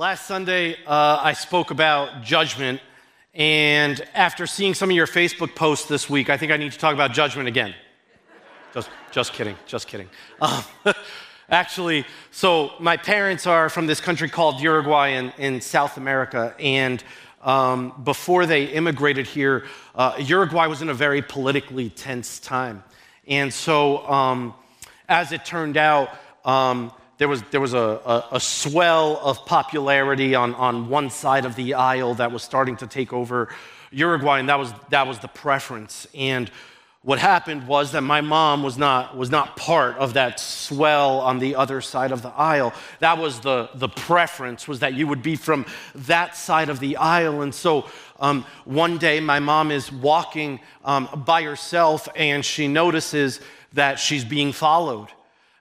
Last Sunday, uh, I spoke about judgment, and after seeing some of your Facebook posts this week, I think I need to talk about judgment again. Just, just kidding, just kidding. Um, actually, so my parents are from this country called Uruguay in, in South America, and um, before they immigrated here, uh, Uruguay was in a very politically tense time. And so, um, as it turned out, um, there was, there was a, a, a, swell of popularity on, on one side of the aisle that was starting to take over Uruguay, and that was, that was the preference. And what happened was that my mom was not, was not part of that swell on the other side of the aisle. That was the, the preference, was that you would be from that side of the aisle. And so um, one day my mom is walking um, by herself and she notices that she's being followed.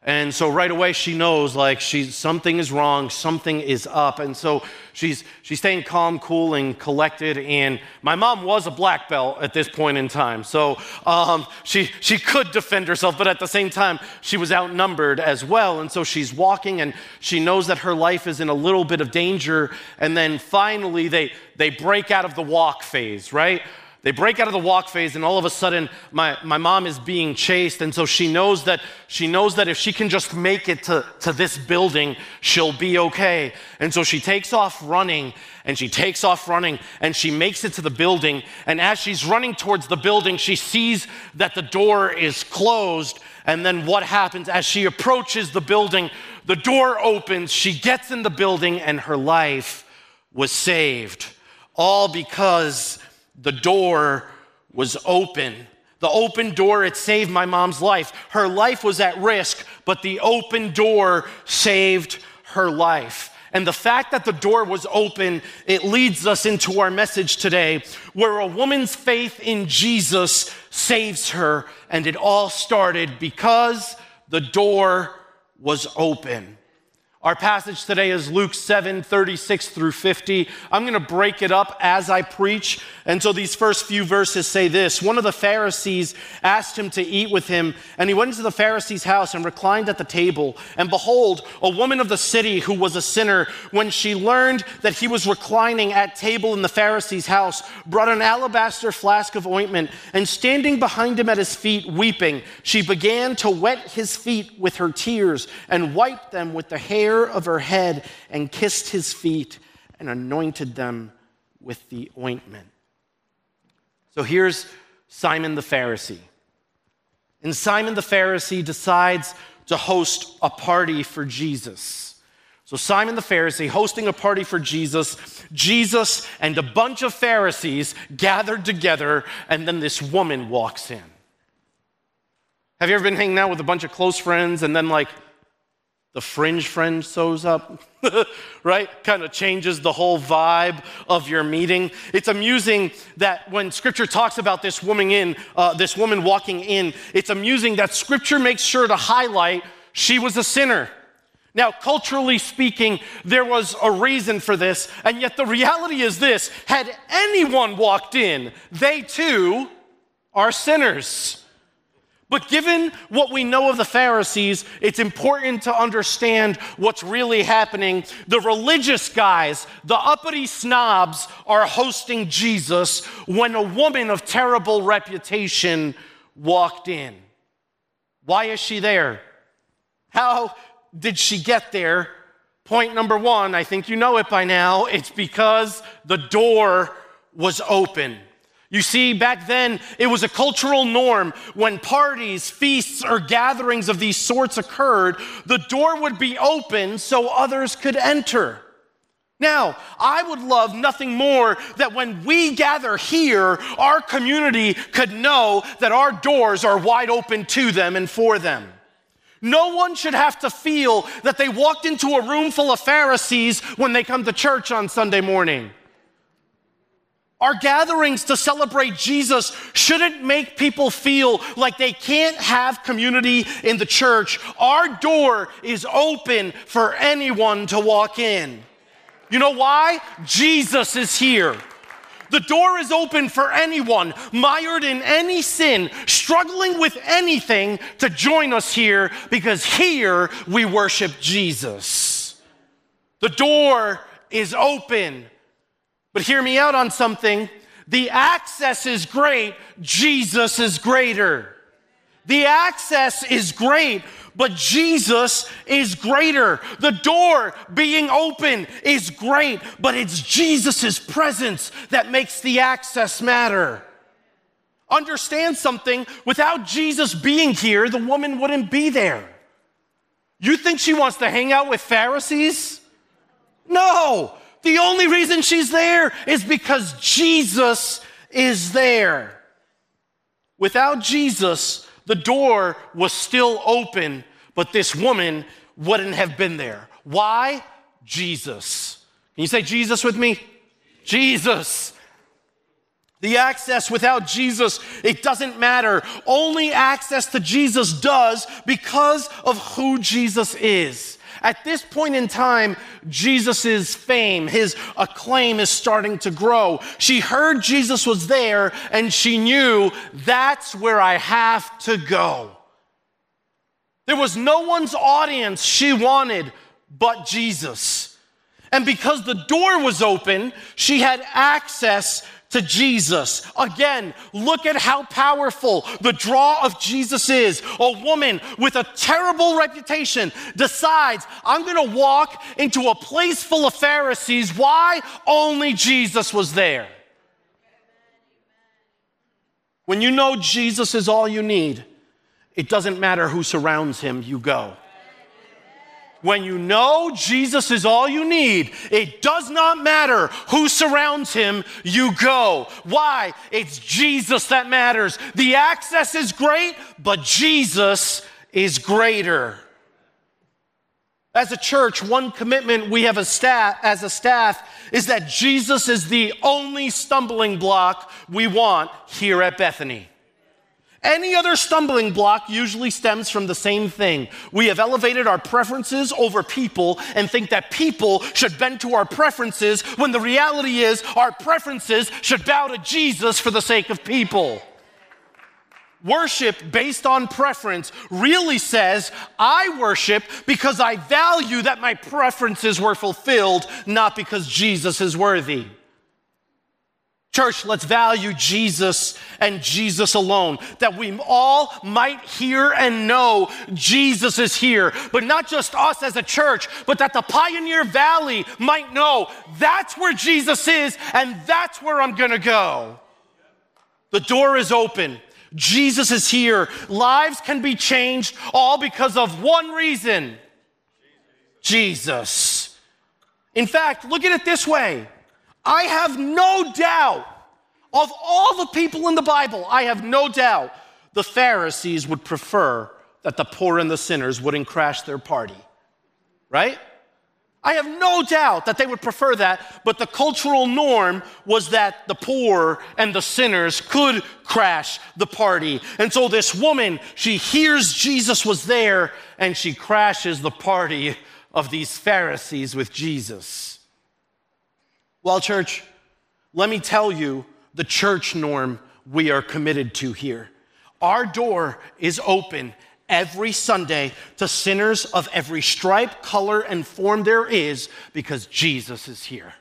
And so right away she knows like she's something is wrong, something is up. And so she's she's staying calm, cool, and collected. And my mom was a black belt at this point in time. So um, she she could defend herself, but at the same time, she was outnumbered as well. And so she's walking and she knows that her life is in a little bit of danger. And then finally they they break out of the walk phase, right? They break out of the walk phase, and all of a sudden, my, my mom is being chased. And so she knows that she knows that if she can just make it to, to this building, she'll be okay. And so she takes off running, and she takes off running, and she makes it to the building. And as she's running towards the building, she sees that the door is closed. And then what happens as she approaches the building? The door opens, she gets in the building, and her life was saved. All because the door was open. The open door, it saved my mom's life. Her life was at risk, but the open door saved her life. And the fact that the door was open, it leads us into our message today, where a woman's faith in Jesus saves her. And it all started because the door was open. Our passage today is Luke 7 36 through 50. I'm going to break it up as I preach. And so these first few verses say this One of the Pharisees asked him to eat with him, and he went into the Pharisee's house and reclined at the table. And behold, a woman of the city who was a sinner, when she learned that he was reclining at table in the Pharisee's house, brought an alabaster flask of ointment, and standing behind him at his feet, weeping, she began to wet his feet with her tears and wiped them with the hair hair of her head and kissed his feet and anointed them with the ointment. So here's Simon the Pharisee. And Simon the Pharisee decides to host a party for Jesus. So, Simon the Pharisee hosting a party for Jesus, Jesus and a bunch of Pharisees gathered together, and then this woman walks in. Have you ever been hanging out with a bunch of close friends and then, like, the fringe friend shows up, right? Kind of changes the whole vibe of your meeting. It's amusing that when Scripture talks about this woman in, uh, this woman walking in, it's amusing that Scripture makes sure to highlight she was a sinner. Now, culturally speaking, there was a reason for this, and yet the reality is this had anyone walked in, they too are sinners. But given what we know of the Pharisees, it's important to understand what's really happening. The religious guys, the uppity snobs, are hosting Jesus when a woman of terrible reputation walked in. Why is she there? How did she get there? Point number one, I think you know it by now. It's because the door was open. You see, back then, it was a cultural norm when parties, feasts, or gatherings of these sorts occurred, the door would be open so others could enter. Now, I would love nothing more that when we gather here, our community could know that our doors are wide open to them and for them. No one should have to feel that they walked into a room full of Pharisees when they come to church on Sunday morning. Our gatherings to celebrate Jesus shouldn't make people feel like they can't have community in the church. Our door is open for anyone to walk in. You know why? Jesus is here. The door is open for anyone mired in any sin, struggling with anything to join us here because here we worship Jesus. The door is open. But hear me out on something. The access is great, Jesus is greater. The access is great, but Jesus is greater. The door being open is great, but it's Jesus' presence that makes the access matter. Understand something without Jesus being here, the woman wouldn't be there. You think she wants to hang out with Pharisees? No. The only reason she's there is because Jesus is there. Without Jesus, the door was still open, but this woman wouldn't have been there. Why? Jesus. Can you say Jesus with me? Jesus. The access without Jesus, it doesn't matter. Only access to Jesus does because of who Jesus is. At this point in time, Jesus' fame, his acclaim is starting to grow. She heard Jesus was there and she knew that's where I have to go. There was no one's audience she wanted but Jesus. And because the door was open, she had access to Jesus. Again, look at how powerful the draw of Jesus is. A woman with a terrible reputation decides, I'm going to walk into a place full of Pharisees. Why? Only Jesus was there. When you know Jesus is all you need, it doesn't matter who surrounds him, you go. When you know Jesus is all you need, it does not matter who surrounds him, you go. Why? It's Jesus that matters. The access is great, but Jesus is greater. As a church, one commitment we have a staff, as a staff is that Jesus is the only stumbling block we want here at Bethany. Any other stumbling block usually stems from the same thing. We have elevated our preferences over people and think that people should bend to our preferences when the reality is our preferences should bow to Jesus for the sake of people. Worship based on preference really says, I worship because I value that my preferences were fulfilled, not because Jesus is worthy. Church, let's value Jesus and Jesus alone, that we all might hear and know Jesus is here, but not just us as a church, but that the Pioneer Valley might know that's where Jesus is and that's where I'm gonna go. The door is open. Jesus is here. Lives can be changed all because of one reason Jesus. In fact, look at it this way. I have no doubt of all the people in the Bible, I have no doubt the Pharisees would prefer that the poor and the sinners wouldn't crash their party. Right? I have no doubt that they would prefer that, but the cultural norm was that the poor and the sinners could crash the party. And so this woman, she hears Jesus was there and she crashes the party of these Pharisees with Jesus. Well, church, let me tell you the church norm we are committed to here. Our door is open every Sunday to sinners of every stripe, color, and form there is because Jesus is here.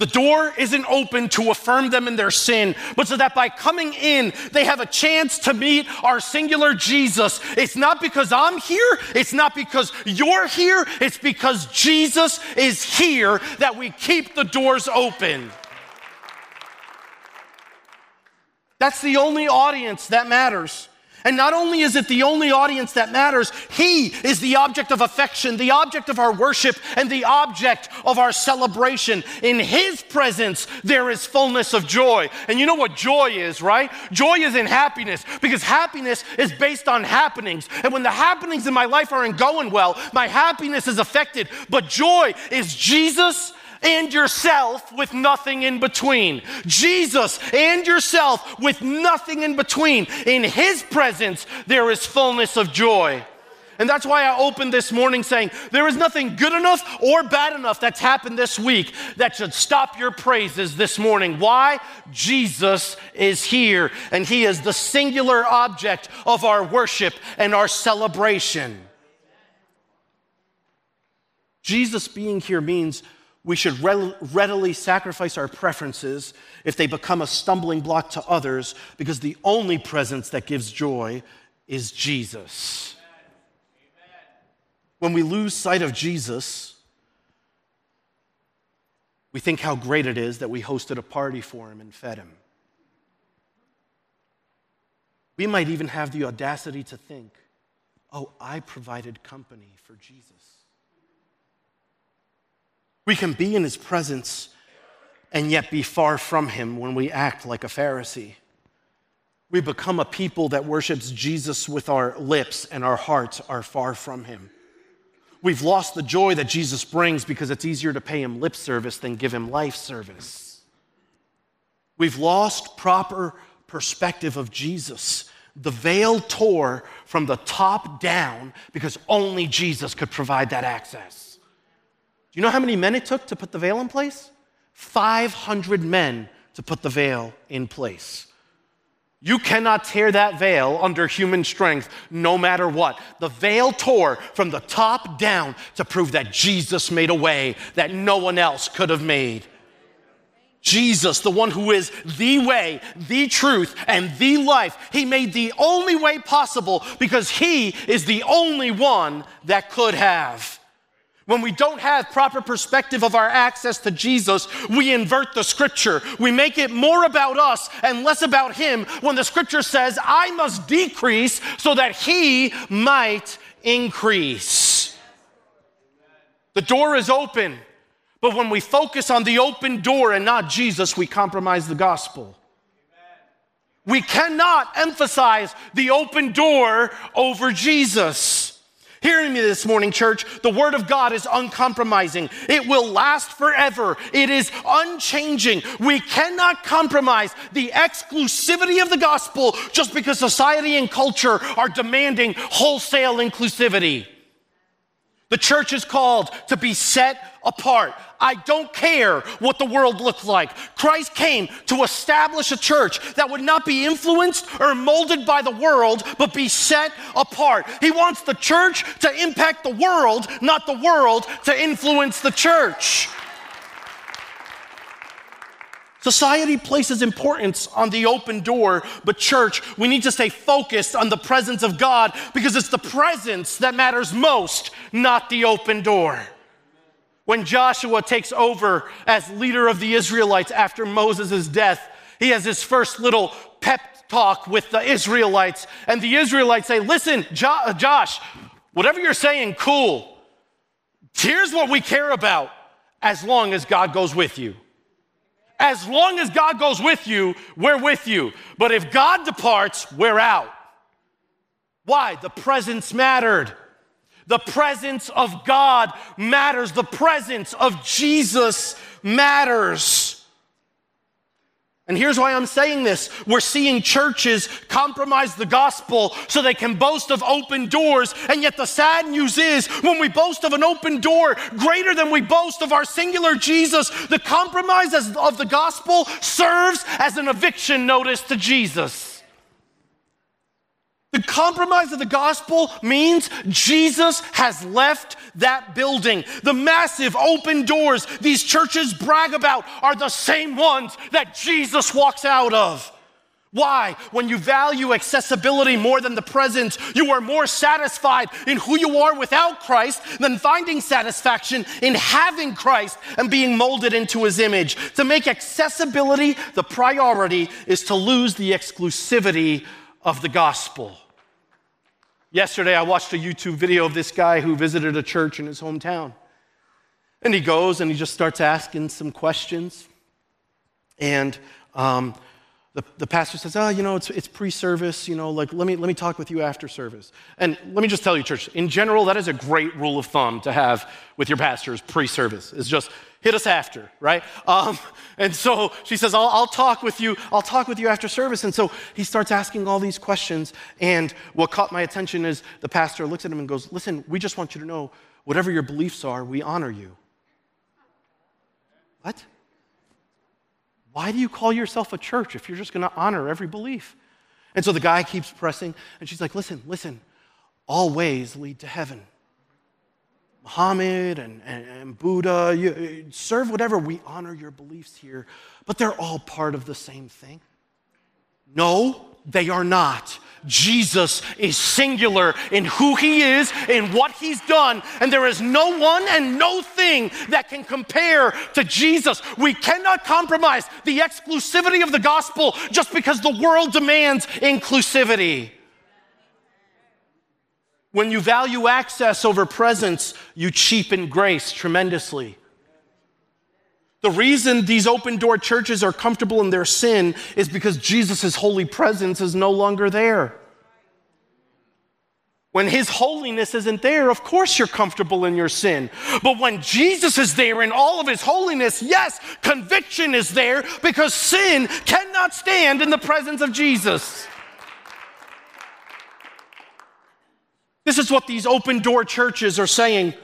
The door isn't open to affirm them in their sin, but so that by coming in, they have a chance to meet our singular Jesus. It's not because I'm here, it's not because you're here, it's because Jesus is here that we keep the doors open. That's the only audience that matters. And not only is it the only audience that matters, He is the object of affection, the object of our worship, and the object of our celebration. In His presence, there is fullness of joy. And you know what joy is, right? Joy is in happiness because happiness is based on happenings. And when the happenings in my life aren't going well, my happiness is affected. But joy is Jesus and yourself with nothing in between. Jesus and yourself with nothing in between. In His presence, there is fullness of joy. And that's why I opened this morning saying, There is nothing good enough or bad enough that's happened this week that should stop your praises this morning. Why? Jesus is here, and He is the singular object of our worship and our celebration. Jesus being here means we should readily sacrifice our preferences if they become a stumbling block to others because the only presence that gives joy is Jesus. When we lose sight of Jesus, we think how great it is that we hosted a party for him and fed him. We might even have the audacity to think, oh, I provided company for Jesus. We can be in his presence and yet be far from him when we act like a Pharisee. We become a people that worships Jesus with our lips and our hearts are far from him. We've lost the joy that Jesus brings because it's easier to pay him lip service than give him life service. We've lost proper perspective of Jesus. The veil tore from the top down because only Jesus could provide that access. Do you know how many men it took to put the veil in place? 500 men to put the veil in place. You cannot tear that veil under human strength no matter what. The veil tore from the top down to prove that Jesus made a way that no one else could have made. Jesus, the one who is the way, the truth, and the life, he made the only way possible because he is the only one that could have. When we don't have proper perspective of our access to Jesus, we invert the scripture. We make it more about us and less about him when the scripture says, I must decrease so that he might increase. The door is open, but when we focus on the open door and not Jesus, we compromise the gospel. We cannot emphasize the open door over Jesus. Hearing me this morning, church, the Word of God is uncompromising. It will last forever. It is unchanging. We cannot compromise the exclusivity of the gospel just because society and culture are demanding wholesale inclusivity. The church is called to be set apart. I don't care what the world looks like. Christ came to establish a church that would not be influenced or molded by the world, but be set apart. He wants the church to impact the world, not the world to influence the church. Society places importance on the open door, but church, we need to stay focused on the presence of God because it's the presence that matters most, not the open door. When Joshua takes over as leader of the Israelites after Moses' death, he has his first little pep talk with the Israelites, and the Israelites say, Listen, jo- uh, Josh, whatever you're saying, cool. Here's what we care about as long as God goes with you. As long as God goes with you, we're with you. But if God departs, we're out. Why? The presence mattered. The presence of God matters. The presence of Jesus matters. And here's why I'm saying this. We're seeing churches compromise the gospel so they can boast of open doors. And yet, the sad news is when we boast of an open door greater than we boast of our singular Jesus, the compromise of the gospel serves as an eviction notice to Jesus. The compromise of the gospel means Jesus has left that building. The massive open doors these churches brag about are the same ones that Jesus walks out of. Why? When you value accessibility more than the presence, you are more satisfied in who you are without Christ than finding satisfaction in having Christ and being molded into his image. To make accessibility the priority is to lose the exclusivity of the gospel. Yesterday, I watched a YouTube video of this guy who visited a church in his hometown. And he goes and he just starts asking some questions. And um, the, the pastor says, Oh, you know, it's, it's pre service, you know, like let me, let me talk with you after service. And let me just tell you, church, in general, that is a great rule of thumb to have with your pastors pre service. It's just hit us after, right? Um, and so she says, I'll, I'll, talk with you, I'll talk with you after service. And so he starts asking all these questions. And what caught my attention is the pastor looks at him and goes, Listen, we just want you to know whatever your beliefs are, we honor you. What? Why do you call yourself a church if you're just going to honor every belief? And so the guy keeps pressing, and she's like, Listen, listen, all ways lead to heaven. Muhammad and, and, and Buddha, you, serve whatever. We honor your beliefs here, but they're all part of the same thing. No, they are not. Jesus is singular in who he is, in what he's done, and there is no one and no thing that can compare to Jesus. We cannot compromise the exclusivity of the gospel just because the world demands inclusivity. When you value access over presence, you cheapen grace tremendously. The reason these open door churches are comfortable in their sin is because Jesus' holy presence is no longer there. When his holiness isn't there, of course you're comfortable in your sin. But when Jesus is there in all of his holiness, yes, conviction is there because sin cannot stand in the presence of Jesus. This is what these open door churches are saying.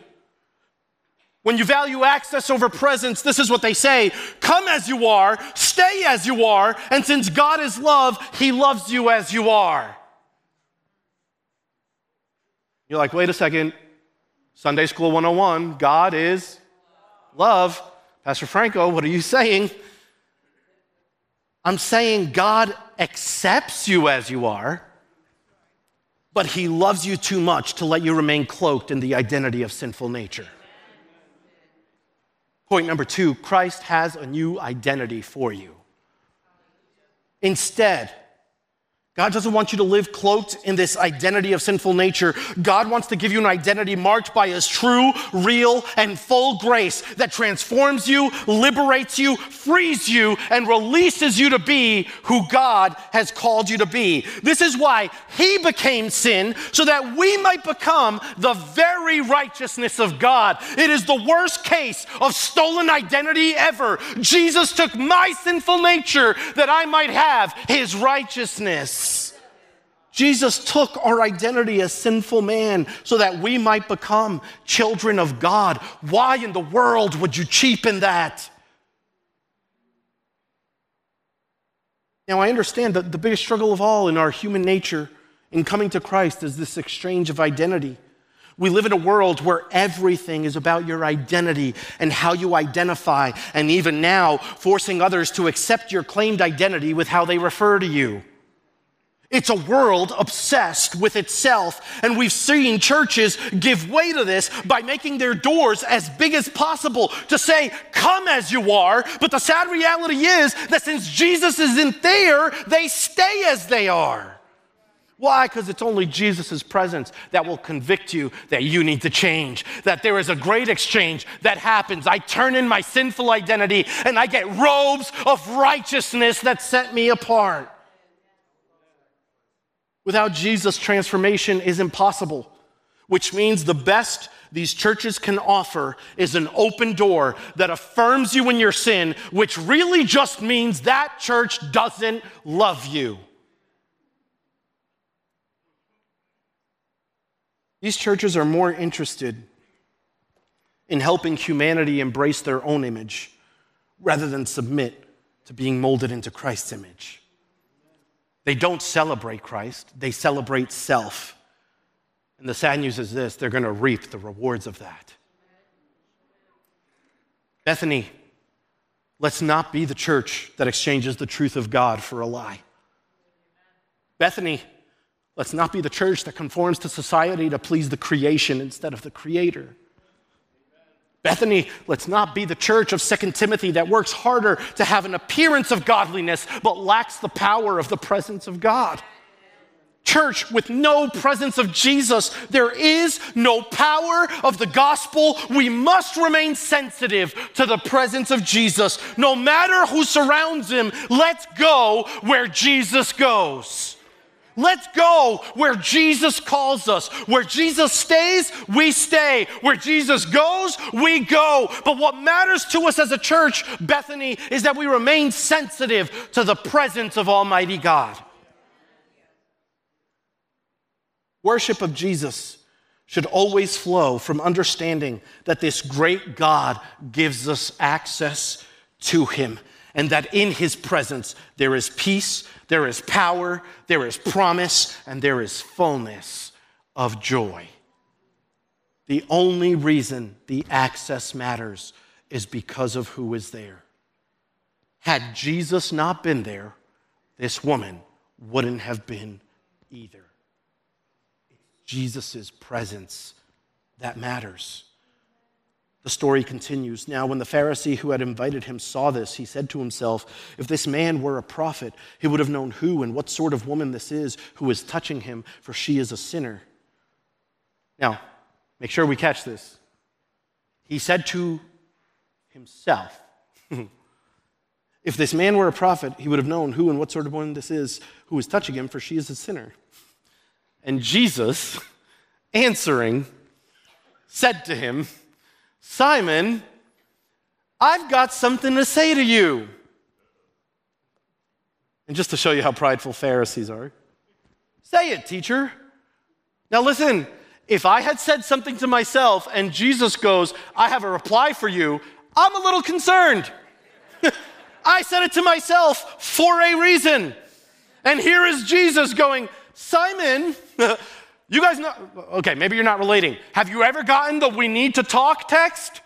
When you value access over presence, this is what they say Come as you are, stay as you are, and since God is love, He loves you as you are. You're like, wait a second, Sunday School 101, God is love. Pastor Franco, what are you saying? I'm saying God accepts you as you are but he loves you too much to let you remain cloaked in the identity of sinful nature. Point number two Christ has a new identity for you. Instead, God doesn't want you to live cloaked in this identity of sinful nature. God wants to give you an identity marked by His true, real, and full grace that transforms you, liberates you, frees you, and releases you to be who God has called you to be. This is why He became sin, so that we might become the very righteousness of God. It is the worst case of stolen identity ever. Jesus took my sinful nature that I might have His righteousness. Jesus took our identity as sinful man so that we might become children of God. Why in the world would you cheapen that? Now, I understand that the biggest struggle of all in our human nature in coming to Christ is this exchange of identity. We live in a world where everything is about your identity and how you identify, and even now, forcing others to accept your claimed identity with how they refer to you. It's a world obsessed with itself, and we've seen churches give way to this by making their doors as big as possible to say, Come as you are. But the sad reality is that since Jesus isn't there, they stay as they are. Why? Because it's only Jesus' presence that will convict you that you need to change, that there is a great exchange that happens. I turn in my sinful identity and I get robes of righteousness that set me apart. Without Jesus, transformation is impossible, which means the best these churches can offer is an open door that affirms you in your sin, which really just means that church doesn't love you. These churches are more interested in helping humanity embrace their own image rather than submit to being molded into Christ's image. They don't celebrate Christ, they celebrate self. And the sad news is this they're going to reap the rewards of that. Bethany, let's not be the church that exchanges the truth of God for a lie. Bethany, let's not be the church that conforms to society to please the creation instead of the creator. Bethany, let's not be the church of Second Timothy that works harder to have an appearance of godliness but lacks the power of the presence of God. Church, with no presence of Jesus, there is no power of the gospel. We must remain sensitive to the presence of Jesus. No matter who surrounds him, let's go where Jesus goes. Let's go where Jesus calls us. Where Jesus stays, we stay. Where Jesus goes, we go. But what matters to us as a church, Bethany, is that we remain sensitive to the presence of Almighty God. Worship of Jesus should always flow from understanding that this great God gives us access to Him and that in His presence there is peace there is power, there is promise, and there is fullness of joy. The only reason the access matters is because of who is there. Had Jesus not been there, this woman wouldn't have been either. It's Jesus' presence that matters. The story continues. Now, when the Pharisee who had invited him saw this, he said to himself, If this man were a prophet, he would have known who and what sort of woman this is who is touching him, for she is a sinner. Now, make sure we catch this. He said to himself, If this man were a prophet, he would have known who and what sort of woman this is who is touching him, for she is a sinner. And Jesus, answering, said to him, Simon, I've got something to say to you. And just to show you how prideful Pharisees are, say it, teacher. Now listen, if I had said something to myself and Jesus goes, I have a reply for you, I'm a little concerned. I said it to myself for a reason. And here is Jesus going, Simon, You guys know, okay, maybe you're not relating. Have you ever gotten the we need to talk text?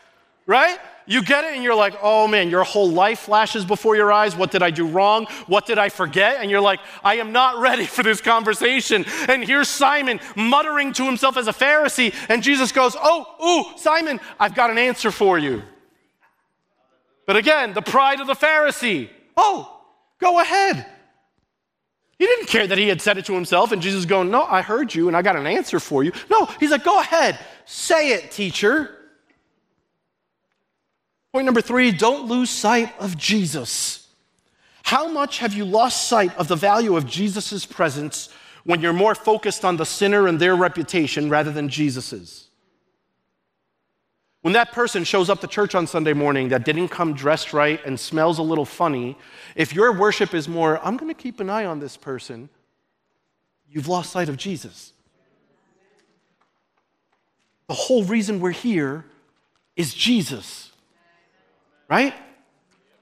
Right? You get it and you're like, oh man, your whole life flashes before your eyes. What did I do wrong? What did I forget? And you're like, I am not ready for this conversation. And here's Simon muttering to himself as a Pharisee, and Jesus goes, oh, ooh, Simon, I've got an answer for you. But again, the pride of the Pharisee. Oh, go ahead. He didn't care that he had said it to himself, and Jesus going, No, I heard you and I got an answer for you. No, he's like, Go ahead, say it, teacher. Point number three don't lose sight of Jesus. How much have you lost sight of the value of Jesus' presence when you're more focused on the sinner and their reputation rather than Jesus's? When that person shows up to church on Sunday morning that didn't come dressed right and smells a little funny, if your worship is more, I'm going to keep an eye on this person, you've lost sight of Jesus. The whole reason we're here is Jesus, right?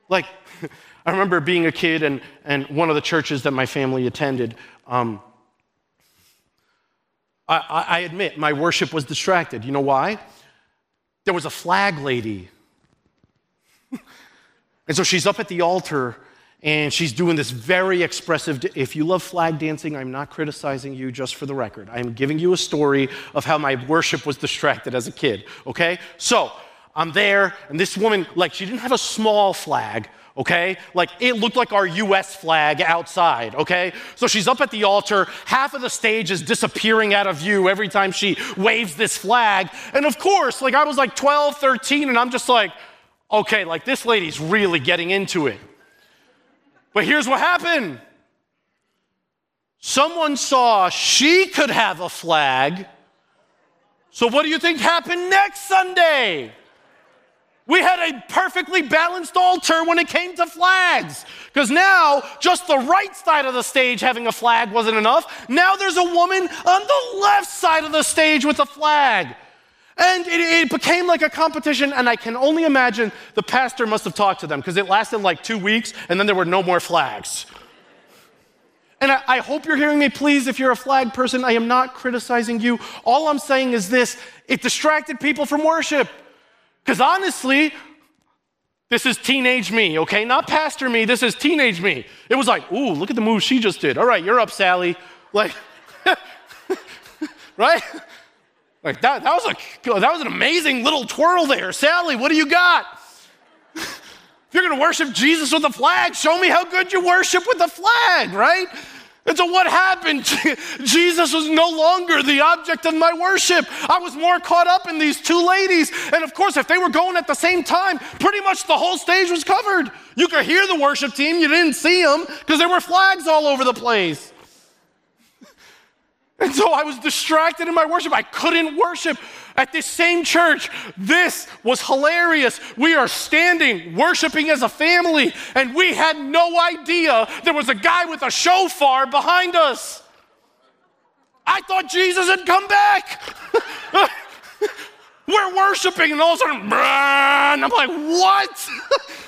Like, I remember being a kid and, and one of the churches that my family attended. Um, I, I admit my worship was distracted. You know why? There was a flag lady. and so she's up at the altar and she's doing this very expressive. If you love flag dancing, I'm not criticizing you just for the record. I'm giving you a story of how my worship was distracted as a kid, okay? So I'm there, and this woman, like, she didn't have a small flag, okay? Like it looked like our US flag outside, okay? So she's up at the altar, half of the stage is disappearing out of view every time she waves this flag. And of course, like I was like 12, 13, and I'm just like, okay, like this lady's really getting into it. But here's what happened someone saw she could have a flag. So, what do you think happened next Sunday? We had a perfectly balanced altar when it came to flags. Because now, just the right side of the stage having a flag wasn't enough. Now there's a woman on the left side of the stage with a flag. And it, it became like a competition, and I can only imagine the pastor must have talked to them because it lasted like two weeks, and then there were no more flags. And I, I, hope you're hearing me. Please, if you're a flag person, I am not criticizing you. All I'm saying is this it distracted people from worship. Because honestly, this is teenage me, okay? Not pastor me, this is teenage me. It was like, ooh, look at the move she just did. All right, you're up, Sally. Like, right? Like that, that was a that was an amazing little twirl there. Sally, what do you got? if you're gonna worship Jesus with a flag, show me how good you worship with a flag, right? And so, what happened? Jesus was no longer the object of my worship. I was more caught up in these two ladies. And of course, if they were going at the same time, pretty much the whole stage was covered. You could hear the worship team, you didn't see them because there were flags all over the place. And so I was distracted in my worship. I couldn't worship at this same church. This was hilarious. We are standing worshiping as a family, and we had no idea there was a guy with a shofar behind us. I thought Jesus had come back. We're worshiping, and all of a sudden, and I'm like, what?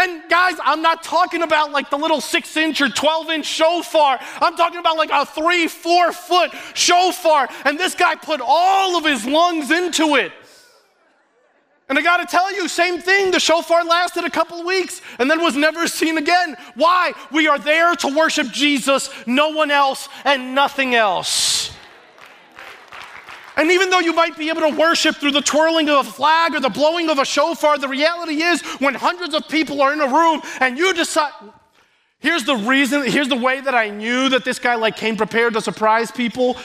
And guys, I'm not talking about like the little six inch or 12 inch shofar. I'm talking about like a three, four foot shofar. And this guy put all of his lungs into it. And I gotta tell you, same thing. The shofar lasted a couple weeks and then was never seen again. Why? We are there to worship Jesus, no one else, and nothing else. And even though you might be able to worship through the twirling of a flag or the blowing of a shofar, the reality is when hundreds of people are in a room and you decide, here's the reason, here's the way that I knew that this guy like came prepared to surprise people.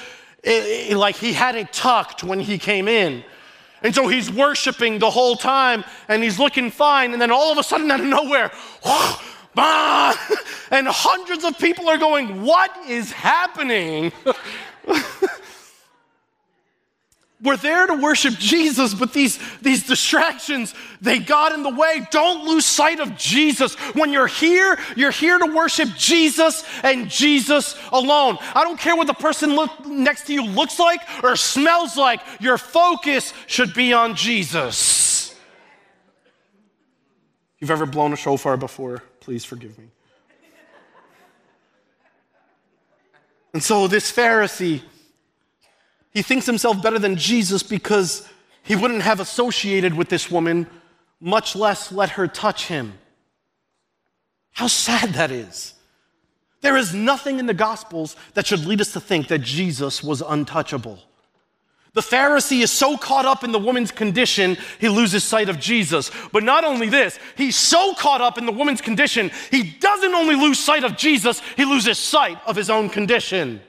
It, it, like he had it tucked when he came in. And so he's worshiping the whole time and he's looking fine. And then all of a sudden, out of nowhere, and hundreds of people are going, What is happening? We're there to worship Jesus, but these, these distractions, they got in the way. Don't lose sight of Jesus. When you're here, you're here to worship Jesus and Jesus alone. I don't care what the person look, next to you looks like or smells like, your focus should be on Jesus. If you've ever blown a shofar before, please forgive me. And so this Pharisee, he thinks himself better than Jesus because he wouldn't have associated with this woman, much less let her touch him. How sad that is. There is nothing in the Gospels that should lead us to think that Jesus was untouchable. The Pharisee is so caught up in the woman's condition, he loses sight of Jesus. But not only this, he's so caught up in the woman's condition, he doesn't only lose sight of Jesus, he loses sight of his own condition.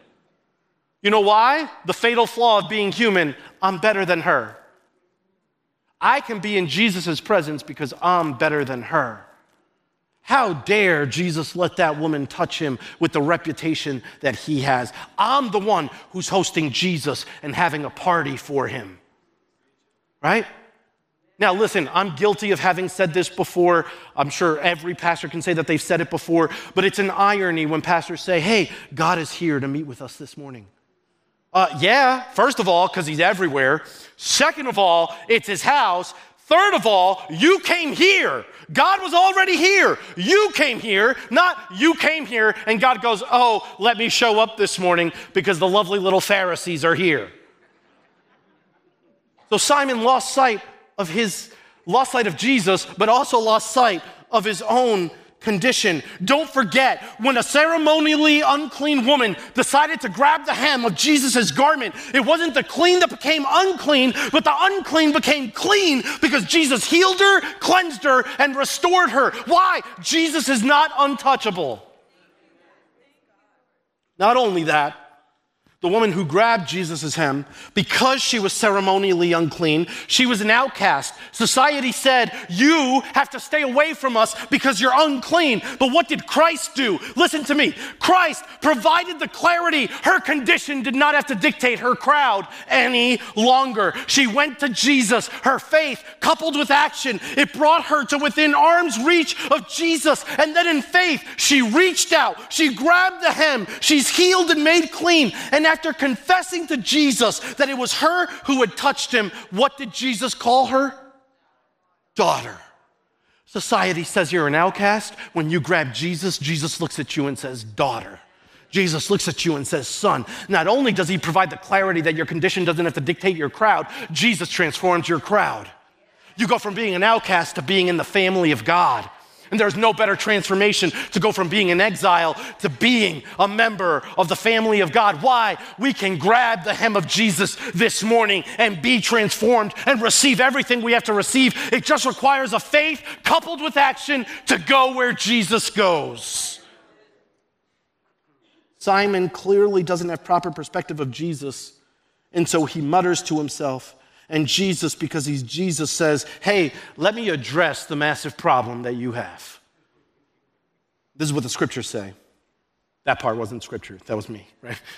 You know why? The fatal flaw of being human I'm better than her. I can be in Jesus' presence because I'm better than her. How dare Jesus let that woman touch him with the reputation that he has? I'm the one who's hosting Jesus and having a party for him. Right? Now, listen, I'm guilty of having said this before. I'm sure every pastor can say that they've said it before, but it's an irony when pastors say, Hey, God is here to meet with us this morning. Uh, yeah, first of all, because he's everywhere. Second of all, it's his house. Third of all, you came here. God was already here. You came here, not you came here, and God goes, Oh, let me show up this morning because the lovely little Pharisees are here. So Simon lost sight of his, lost sight of Jesus, but also lost sight of his own condition. Don't forget, when a ceremonially unclean woman decided to grab the hem of Jesus' garment, it wasn't the clean that became unclean, but the unclean became clean because Jesus healed her, cleansed her, and restored her. Why? Jesus is not untouchable. Not only that, the woman who grabbed Jesus' hem, because she was ceremonially unclean, she was an outcast. Society said, You have to stay away from us because you're unclean. But what did Christ do? Listen to me. Christ provided the clarity. Her condition did not have to dictate her crowd any longer. She went to Jesus. Her faith, coupled with action, it brought her to within arm's reach of Jesus. And then in faith, she reached out. She grabbed the hem. She's healed and made clean. And after confessing to Jesus that it was her who had touched him, what did Jesus call her? Daughter. Society says you're an outcast. When you grab Jesus, Jesus looks at you and says, Daughter. Jesus looks at you and says, Son. Not only does he provide the clarity that your condition doesn't have to dictate your crowd, Jesus transforms your crowd. You go from being an outcast to being in the family of God. And there's no better transformation to go from being an exile to being a member of the family of God. Why? We can grab the hem of Jesus this morning and be transformed and receive everything we have to receive. It just requires a faith coupled with action to go where Jesus goes. Simon clearly doesn't have proper perspective of Jesus, and so he mutters to himself, and Jesus, because he's Jesus, says, Hey, let me address the massive problem that you have. This is what the scriptures say. That part wasn't scripture, that was me, right?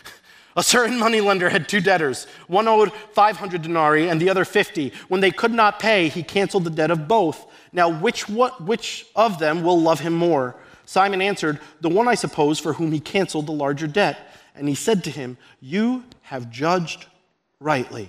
A certain moneylender had two debtors. One owed 500 denarii and the other 50. When they could not pay, he canceled the debt of both. Now, which, what, which of them will love him more? Simon answered, The one, I suppose, for whom he canceled the larger debt. And he said to him, You have judged rightly.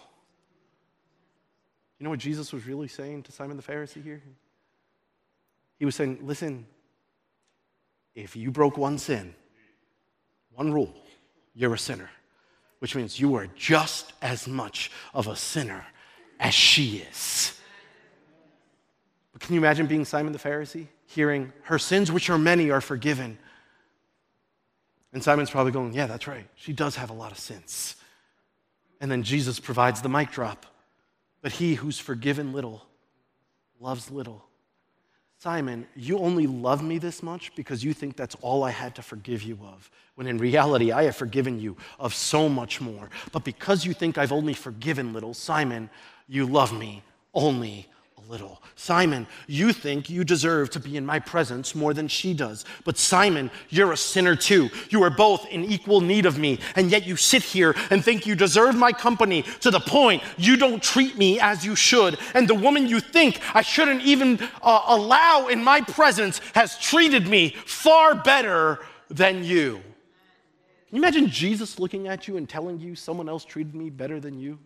You know what Jesus was really saying to Simon the Pharisee here? He was saying, Listen, if you broke one sin, one rule, you're a sinner, which means you are just as much of a sinner as she is. But can you imagine being Simon the Pharisee, hearing her sins, which are many, are forgiven? And Simon's probably going, Yeah, that's right. She does have a lot of sins. And then Jesus provides the mic drop. But he who's forgiven little loves little. Simon, you only love me this much because you think that's all I had to forgive you of, when in reality, I have forgiven you of so much more. But because you think I've only forgiven little, Simon, you love me only little. Simon, you think you deserve to be in my presence more than she does. But Simon, you're a sinner too. You are both in equal need of me, and yet you sit here and think you deserve my company to the point you don't treat me as you should. And the woman you think I shouldn't even uh, allow in my presence has treated me far better than you. Can you imagine Jesus looking at you and telling you someone else treated me better than you?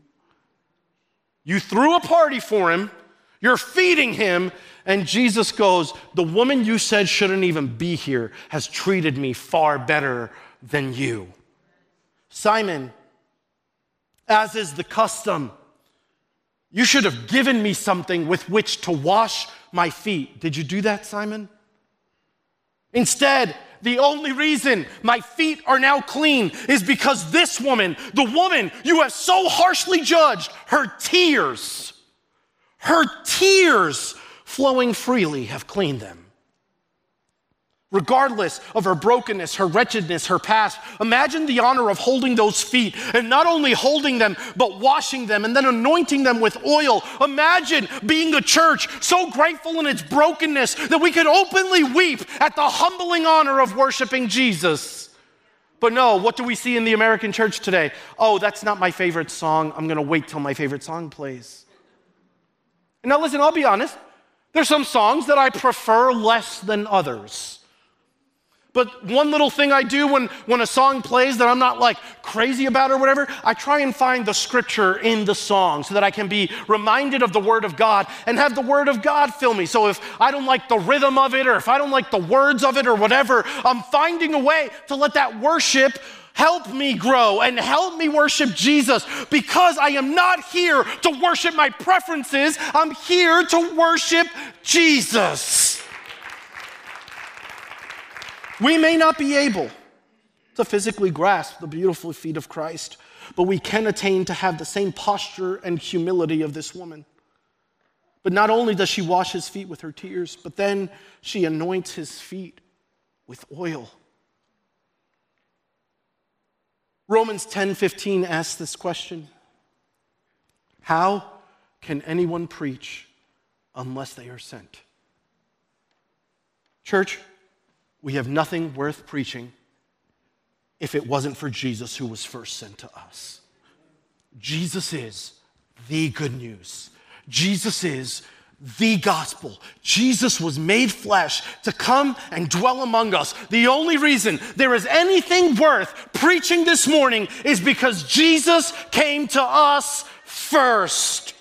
You threw a party for him you're feeding him, and Jesus goes, The woman you said shouldn't even be here has treated me far better than you. Simon, as is the custom, you should have given me something with which to wash my feet. Did you do that, Simon? Instead, the only reason my feet are now clean is because this woman, the woman you have so harshly judged, her tears her tears flowing freely have cleaned them. Regardless of her brokenness, her wretchedness, her past, imagine the honor of holding those feet and not only holding them, but washing them and then anointing them with oil. Imagine being a church so grateful in its brokenness that we could openly weep at the humbling honor of worshiping Jesus. But no, what do we see in the American church today? Oh, that's not my favorite song. I'm going to wait till my favorite song plays. Now, listen, I'll be honest. There's some songs that I prefer less than others. But one little thing I do when, when a song plays that I'm not like crazy about or whatever, I try and find the scripture in the song so that I can be reminded of the Word of God and have the Word of God fill me. So if I don't like the rhythm of it or if I don't like the words of it or whatever, I'm finding a way to let that worship Help me grow and help me worship Jesus because I am not here to worship my preferences. I'm here to worship Jesus. We may not be able to physically grasp the beautiful feet of Christ, but we can attain to have the same posture and humility of this woman. But not only does she wash his feet with her tears, but then she anoints his feet with oil. Romans 10:15 asks this question. How can anyone preach unless they are sent? Church, we have nothing worth preaching if it wasn't for Jesus who was first sent to us. Jesus is the good news. Jesus is the gospel. Jesus was made flesh to come and dwell among us. The only reason there is anything worth preaching this morning is because Jesus came to us first.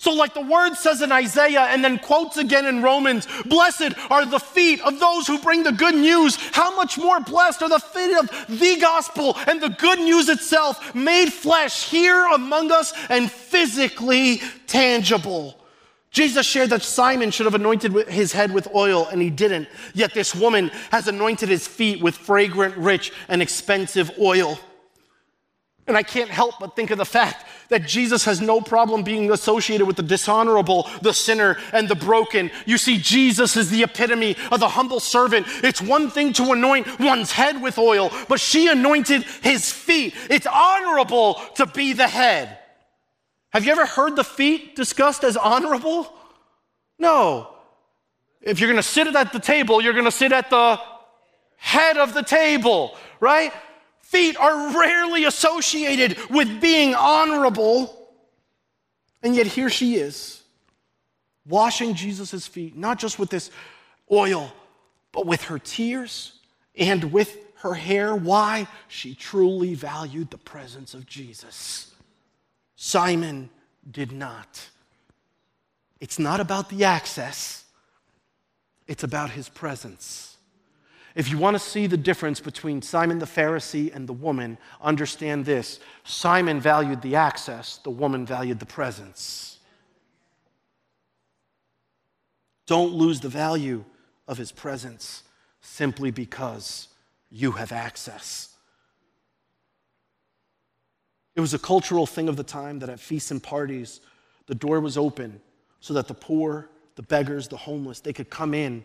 So, like the word says in Isaiah and then quotes again in Romans, blessed are the feet of those who bring the good news. How much more blessed are the feet of the gospel and the good news itself made flesh here among us and physically tangible. Jesus shared that Simon should have anointed his head with oil, and he didn't. Yet this woman has anointed his feet with fragrant, rich, and expensive oil. And I can't help but think of the fact that Jesus has no problem being associated with the dishonorable, the sinner, and the broken. You see, Jesus is the epitome of the humble servant. It's one thing to anoint one's head with oil, but she anointed his feet. It's honorable to be the head. Have you ever heard the feet discussed as honorable? No. If you're going to sit at the table, you're going to sit at the head of the table, right? Feet are rarely associated with being honorable. And yet here she is, washing Jesus' feet, not just with this oil, but with her tears and with her hair. Why? She truly valued the presence of Jesus. Simon did not. It's not about the access, it's about his presence. If you want to see the difference between Simon the Pharisee and the woman, understand this Simon valued the access, the woman valued the presence. Don't lose the value of his presence simply because you have access. It was a cultural thing of the time that at feasts and parties, the door was open so that the poor, the beggars, the homeless, they could come in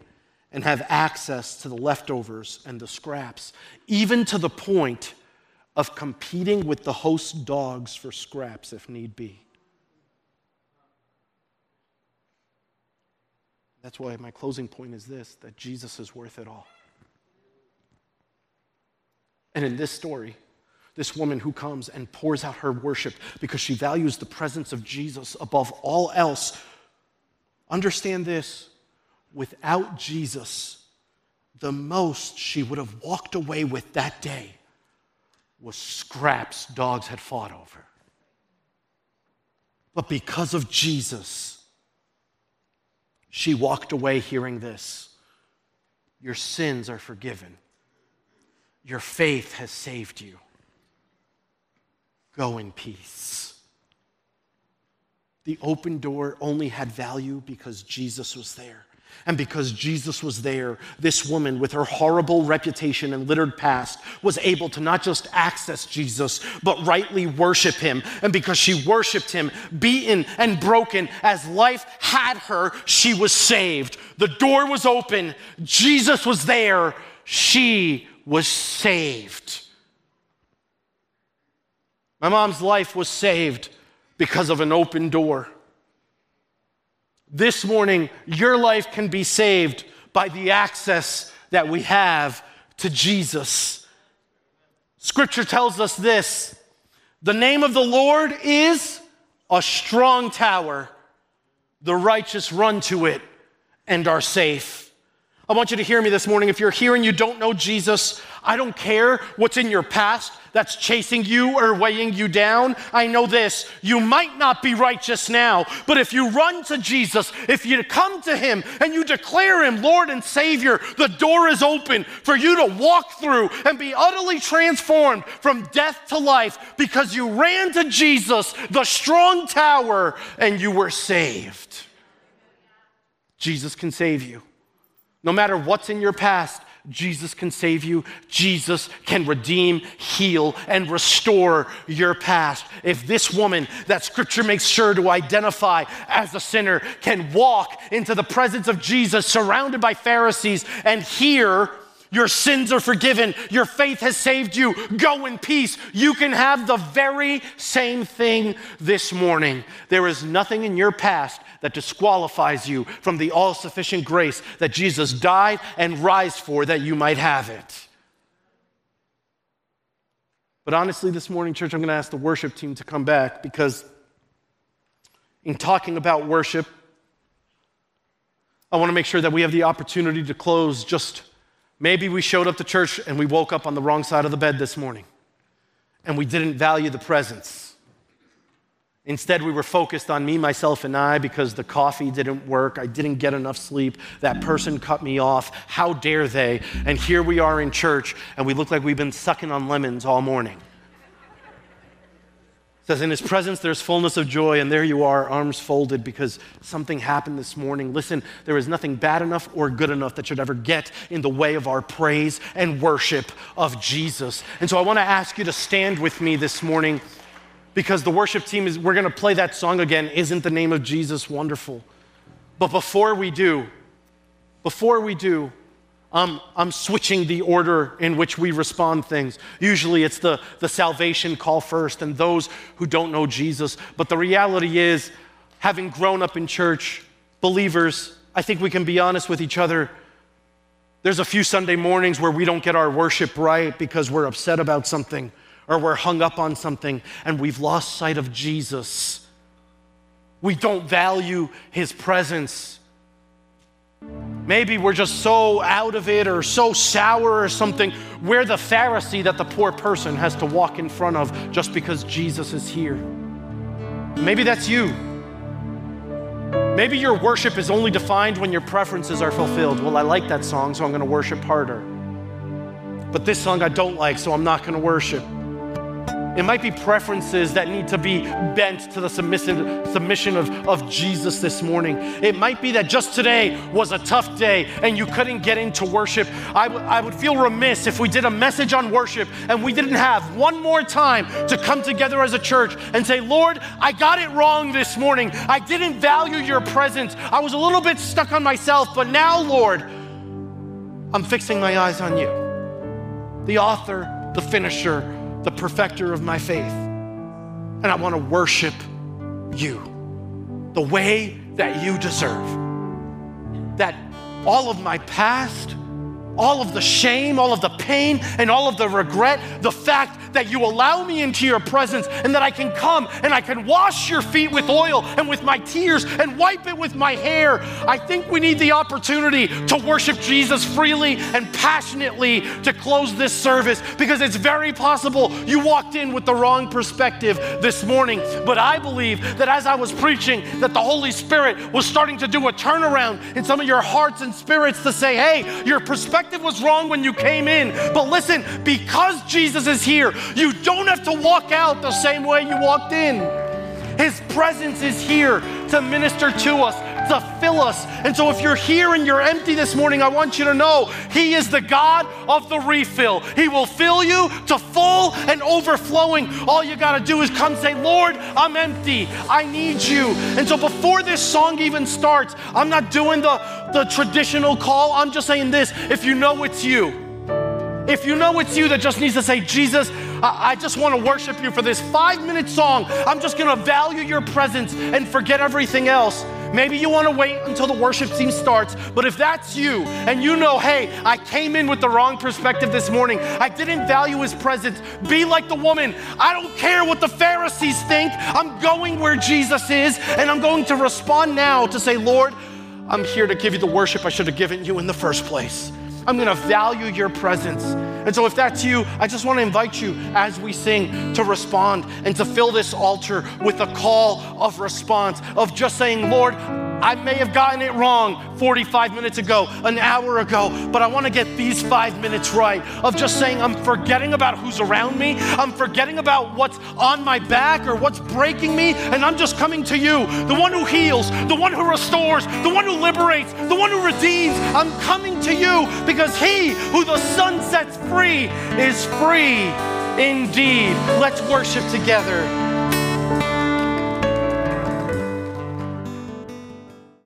and have access to the leftovers and the scraps, even to the point of competing with the host dogs for scraps if need be. That's why my closing point is this that Jesus is worth it all. And in this story, this woman who comes and pours out her worship because she values the presence of Jesus above all else, understand this without Jesus, the most she would have walked away with that day was scraps dogs had fought over. But because of Jesus, she walked away hearing this Your sins are forgiven, your faith has saved you. Go in peace. The open door only had value because Jesus was there. And because Jesus was there, this woman, with her horrible reputation and littered past, was able to not just access Jesus, but rightly worship him. And because she worshiped him, beaten and broken as life had her, she was saved. The door was open, Jesus was there, she was saved. My mom's life was saved because of an open door. This morning, your life can be saved by the access that we have to Jesus. Scripture tells us this the name of the Lord is a strong tower. The righteous run to it and are safe. I want you to hear me this morning. If you're here and you don't know Jesus, I don't care what's in your past that's chasing you or weighing you down. I know this you might not be righteous now, but if you run to Jesus, if you come to Him and you declare Him Lord and Savior, the door is open for you to walk through and be utterly transformed from death to life because you ran to Jesus, the strong tower, and you were saved. Jesus can save you. No matter what's in your past, Jesus can save you. Jesus can redeem, heal, and restore your past. If this woman that scripture makes sure to identify as a sinner can walk into the presence of Jesus surrounded by Pharisees and hear, your sins are forgiven. Your faith has saved you. Go in peace. You can have the very same thing this morning. There is nothing in your past that disqualifies you from the all sufficient grace that Jesus died and rise for that you might have it. But honestly, this morning, church, I'm going to ask the worship team to come back because in talking about worship, I want to make sure that we have the opportunity to close just Maybe we showed up to church and we woke up on the wrong side of the bed this morning and we didn't value the presence. Instead, we were focused on me, myself, and I because the coffee didn't work. I didn't get enough sleep. That person cut me off. How dare they? And here we are in church and we look like we've been sucking on lemons all morning says, In his presence there's fullness of joy, and there you are, arms folded, because something happened this morning. Listen, there is nothing bad enough or good enough that should ever get in the way of our praise and worship of Jesus. And so I want to ask you to stand with me this morning because the worship team is, we're going to play that song again, Isn't the Name of Jesus Wonderful? But before we do, before we do, um, I'm switching the order in which we respond things. Usually it's the, the salvation call first and those who don't know Jesus. But the reality is, having grown up in church, believers, I think we can be honest with each other. There's a few Sunday mornings where we don't get our worship right because we're upset about something or we're hung up on something and we've lost sight of Jesus. We don't value his presence. Maybe we're just so out of it or so sour or something. We're the Pharisee that the poor person has to walk in front of just because Jesus is here. Maybe that's you. Maybe your worship is only defined when your preferences are fulfilled. Well, I like that song, so I'm going to worship harder. But this song I don't like, so I'm not going to worship. It might be preferences that need to be bent to the submissive, submission of, of Jesus this morning. It might be that just today was a tough day and you couldn't get into worship. I, w- I would feel remiss if we did a message on worship and we didn't have one more time to come together as a church and say, Lord, I got it wrong this morning. I didn't value your presence. I was a little bit stuck on myself, but now, Lord, I'm fixing my eyes on you, the author, the finisher the perfecter of my faith. And I want to worship you the way that you deserve. That all of my past, all of the shame, all of the pain, and all of the regret, the fact that you allow me into your presence and that I can come and I can wash your feet with oil and with my tears and wipe it with my hair. I think we need the opportunity to worship Jesus freely and passionately to close this service because it's very possible you walked in with the wrong perspective this morning. But I believe that as I was preaching, that the Holy Spirit was starting to do a turnaround in some of your hearts and spirits to say, hey, your perspective was wrong when you came in. But listen, because Jesus is here, you don't have to walk out the same way you walked in. His presence is here to minister to us, to fill us. And so, if you're here and you're empty this morning, I want you to know He is the God of the refill. He will fill you to full and overflowing. All you got to do is come say, Lord, I'm empty. I need you. And so, before this song even starts, I'm not doing the, the traditional call. I'm just saying this if you know it's you, if you know it's you that just needs to say, Jesus, I, just want to worship you for this five minute song. I'm just going to value your presence and forget everything else. Maybe you want to wait until the worship team starts, but if that's you and you know, hey, I came in with the wrong perspective this morning, I didn't value his presence, be like the woman. I don't care what the Pharisees think. I'm going where Jesus is, and I'm going to respond now to say, Lord, I'm here to give you the worship I should have given you in the first place. I'm going to value your presence. And so, if that's you, I just want to invite you as we sing to respond and to fill this altar with a call of response, of just saying, Lord, I may have gotten it wrong 45 minutes ago, an hour ago, but I want to get these five minutes right of just saying, I'm forgetting about who's around me, I'm forgetting about what's on my back or what's breaking me, and I'm just coming to you, the one who heals, the one who restores, the one who liberates, the one who redeems. I'm coming to you because he who the Son sets free is free indeed. Let's worship together.